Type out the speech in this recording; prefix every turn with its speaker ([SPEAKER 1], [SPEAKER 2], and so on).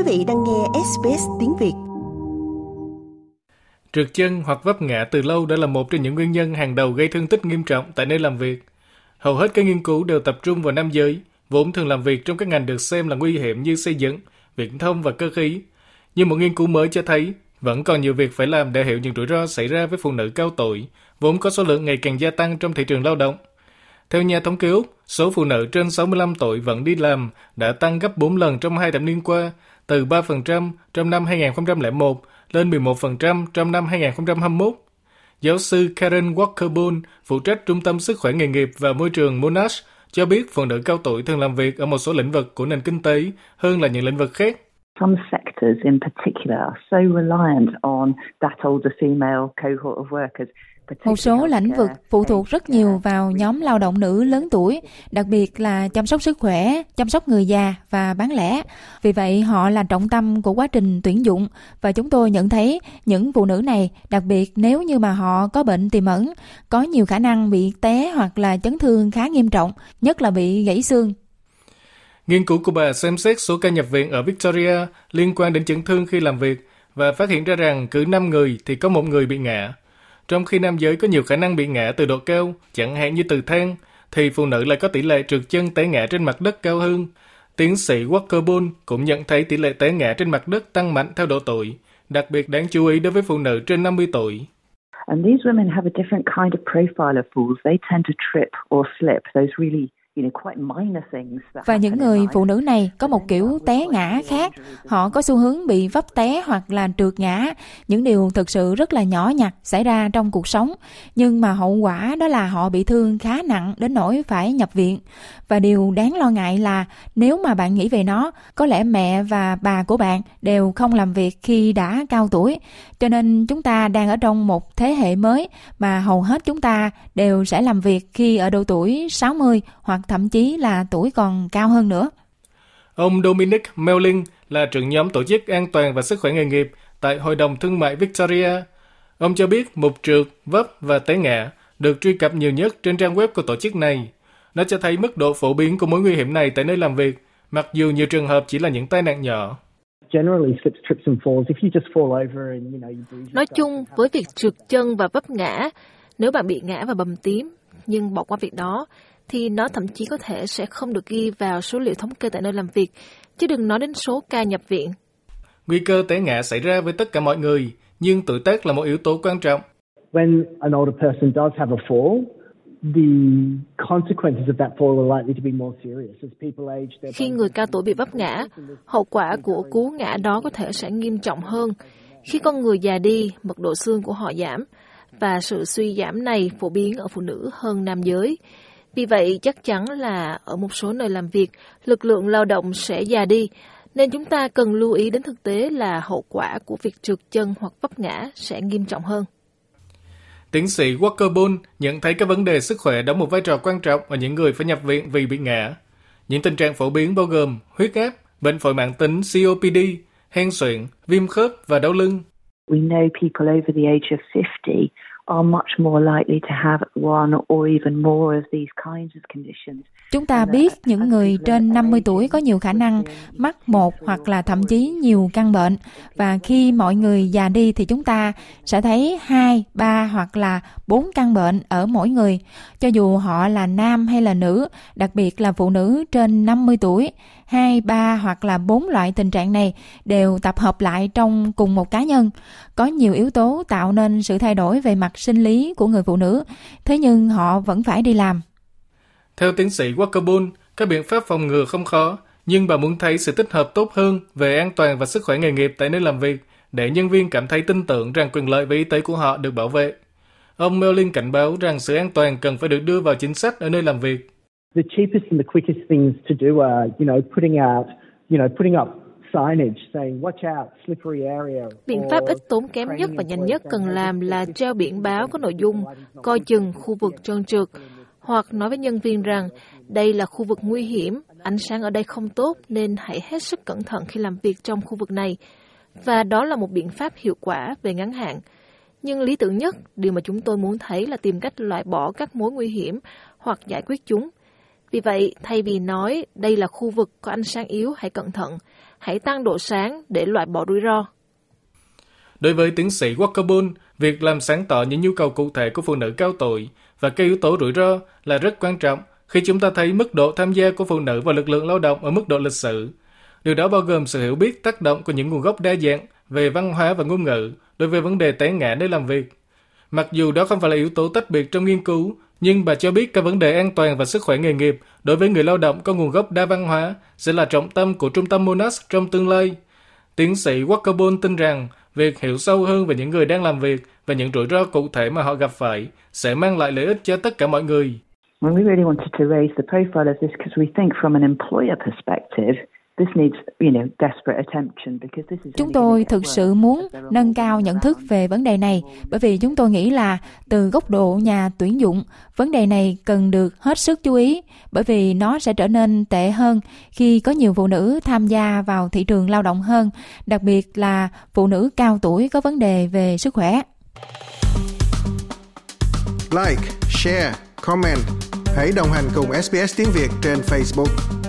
[SPEAKER 1] Quý vị đang nghe SBS tiếng Việt.
[SPEAKER 2] Trượt chân hoặc vấp ngã từ lâu đã là một trong những nguyên nhân hàng đầu gây thương tích nghiêm trọng tại nơi làm việc. Hầu hết các nghiên cứu đều tập trung vào nam giới, vốn thường làm việc trong các ngành được xem là nguy hiểm như xây dựng, viễn thông và cơ khí. Nhưng một nghiên cứu mới cho thấy vẫn còn nhiều việc phải làm để hiểu những rủi ro xảy ra với phụ nữ cao tuổi, vốn có số lượng ngày càng gia tăng trong thị trường lao động. Theo nhà thống kê Úc, số phụ nữ trên 65 tuổi vẫn đi làm đã tăng gấp 4 lần trong hai thập niên qua, từ 3% trong năm 2001 lên 11% trong năm 2021. Giáo sư Karen Walker Boone, phụ trách Trung tâm Sức khỏe nghề nghiệp và môi trường Monash, cho biết phụ nữ cao tuổi thường làm việc ở một số lĩnh vực của nền kinh tế hơn là những lĩnh vực khác.
[SPEAKER 3] Some sectors in particular are so reliant on that older female cohort of workers
[SPEAKER 4] một số lĩnh vực phụ thuộc rất nhiều vào nhóm lao động nữ lớn tuổi, đặc biệt là chăm sóc sức khỏe, chăm sóc người già và bán lẻ. Vì vậy, họ là trọng tâm của quá trình tuyển dụng và chúng tôi nhận thấy những phụ nữ này, đặc biệt nếu như mà họ có bệnh tiềm ẩn, có nhiều khả năng bị té hoặc là chấn thương khá nghiêm trọng, nhất là bị gãy xương.
[SPEAKER 2] Nghiên cứu của bà xem xét số ca nhập viện ở Victoria liên quan đến chấn thương khi làm việc và phát hiện ra rằng cứ 5 người thì có một người bị ngã trong khi nam giới có nhiều khả năng bị ngã từ độ cao, chẳng hạn như từ thang, thì phụ nữ lại có tỷ lệ trượt chân té ngã trên mặt đất cao hơn. Tiến sĩ Walker Bull cũng nhận thấy tỷ lệ té ngã trên mặt đất tăng mạnh theo độ tuổi, đặc biệt đáng chú ý đối với phụ nữ trên 50 tuổi.
[SPEAKER 3] And these women have a different kind of profile of falls. They tend to trip or slip, those really
[SPEAKER 4] và những người phụ nữ này có một kiểu té ngã khác. Họ có xu hướng bị vấp té hoặc là trượt ngã, những điều thực sự rất là nhỏ nhặt xảy ra trong cuộc sống. Nhưng mà hậu quả đó là họ bị thương khá nặng đến nỗi phải nhập viện. Và điều đáng lo ngại là nếu mà bạn nghĩ về nó, có lẽ mẹ và bà của bạn đều không làm việc khi đã cao tuổi. Cho nên chúng ta đang ở trong một thế hệ mới mà hầu hết chúng ta đều sẽ làm việc khi ở độ tuổi 60 hoặc thậm chí là tuổi còn cao hơn nữa.
[SPEAKER 2] Ông Dominic Melling là trưởng nhóm tổ chức an toàn và sức khỏe nghề nghiệp tại Hội đồng Thương mại Victoria. Ông cho biết mục trượt, vấp và té ngã được truy cập nhiều nhất trên trang web của tổ chức này. Nó cho thấy mức độ phổ biến của mối nguy hiểm này tại nơi làm việc, mặc dù nhiều trường hợp chỉ là những tai nạn nhỏ.
[SPEAKER 5] Nói chung, với việc trượt chân và vấp ngã, nếu bạn bị ngã và bầm tím, nhưng bỏ qua việc đó, thì nó thậm chí có thể sẽ không được ghi vào số liệu thống kê tại nơi làm việc, chứ đừng nói đến số ca nhập viện.
[SPEAKER 2] Nguy cơ té ngã xảy ra với tất cả mọi người, nhưng tuổi tác là một yếu tố quan trọng.
[SPEAKER 6] When an older person does have a fall,
[SPEAKER 5] khi người cao tuổi bị vấp ngã, hậu quả của cú ngã đó có thể sẽ nghiêm trọng hơn. Khi con người già đi, mật độ xương của họ giảm, và sự suy giảm này phổ biến ở phụ nữ hơn nam giới. Vì vậy, chắc chắn là ở một số nơi làm việc, lực lượng lao động sẽ già đi, nên chúng ta cần lưu ý đến thực tế là hậu quả của việc trượt chân hoặc vấp ngã sẽ nghiêm trọng hơn.
[SPEAKER 2] Tiến sĩ Walker Bull nhận thấy các vấn đề sức khỏe đóng một vai trò quan trọng ở những người phải nhập viện vì bị ngã. Những tình trạng phổ biến bao gồm huyết áp, bệnh phổi mãn tính COPD, hen suyễn, viêm khớp và đau lưng.
[SPEAKER 3] We know people over the age of 50 are much more likely to have one or even more of these kinds of conditions.
[SPEAKER 4] Chúng ta biết những người trên 50 tuổi có nhiều khả năng mắc một hoặc là thậm chí nhiều căn bệnh và khi mọi người già đi thì chúng ta sẽ thấy hai, ba hoặc là bốn căn bệnh ở mỗi người, cho dù họ là nam hay là nữ, đặc biệt là phụ nữ trên 50 tuổi. Hai, ba hoặc là bốn loại tình trạng này đều tập hợp lại trong cùng một cá nhân. Có nhiều yếu tố tạo nên sự thay đổi về mặt sinh lý của người phụ nữ, thế nhưng họ vẫn phải đi làm.
[SPEAKER 2] Theo tiến sĩ Walker Bull, các biện pháp phòng ngừa không khó, nhưng bà muốn thấy sự tích hợp tốt hơn về an toàn và sức khỏe nghề nghiệp tại nơi làm việc để nhân viên cảm thấy tin tưởng rằng quyền lợi và y tế của họ được bảo vệ. Ông Merlin cảnh báo rằng sự an toàn cần phải được đưa vào chính sách ở nơi làm việc.
[SPEAKER 6] The cheapest and the quickest things to do are, you know, putting out, you know, putting up
[SPEAKER 5] Biện pháp ít tốn kém nhất và nhanh nhất cần làm là treo biển báo có nội dung coi chừng khu vực trơn trượt hoặc nói với nhân viên rằng đây là khu vực nguy hiểm, ánh sáng ở đây không tốt nên hãy hết sức cẩn thận khi làm việc trong khu vực này. Và đó là một biện pháp hiệu quả về ngắn hạn. Nhưng lý tưởng nhất, điều mà chúng tôi muốn thấy là tìm cách loại bỏ các mối nguy hiểm hoặc giải quyết chúng. Vì vậy, thay vì nói đây là khu vực có ánh sáng yếu hãy cẩn thận, hãy tăng độ sáng để loại bỏ rủi ro.
[SPEAKER 2] Đối với tiến sĩ Walkerbull, việc làm sáng tỏ những nhu cầu cụ thể của phụ nữ cao tuổi và các yếu tố rủi ro là rất quan trọng khi chúng ta thấy mức độ tham gia của phụ nữ vào lực lượng lao động ở mức độ lịch sử. Điều đó bao gồm sự hiểu biết tác động của những nguồn gốc đa dạng về văn hóa và ngôn ngữ đối với vấn đề té ngã nơi làm việc. Mặc dù đó không phải là yếu tố tách biệt trong nghiên cứu, nhưng bà cho biết các vấn đề an toàn và sức khỏe nghề nghiệp đối với người lao động có nguồn gốc đa văn hóa sẽ là trọng tâm của trung tâm Monash trong tương lai. Tiến sĩ Walkerbone tin rằng việc hiểu sâu hơn về những người đang làm việc và những rủi ro cụ thể mà họ gặp phải sẽ mang lại lợi ích cho tất cả mọi người.
[SPEAKER 3] When we really wanted to raise the profile of this because we think from an employer perspective,
[SPEAKER 4] Chúng tôi thực sự muốn nâng cao nhận thức về vấn đề này bởi vì chúng tôi nghĩ là từ góc độ nhà tuyển dụng, vấn đề này cần được hết sức chú ý bởi vì nó sẽ trở nên tệ hơn khi có nhiều phụ nữ tham gia vào thị trường lao động hơn, đặc biệt là phụ nữ cao tuổi có vấn đề về sức khỏe.
[SPEAKER 7] Like, share, comment. Hãy đồng hành cùng SBS tiếng Việt trên Facebook.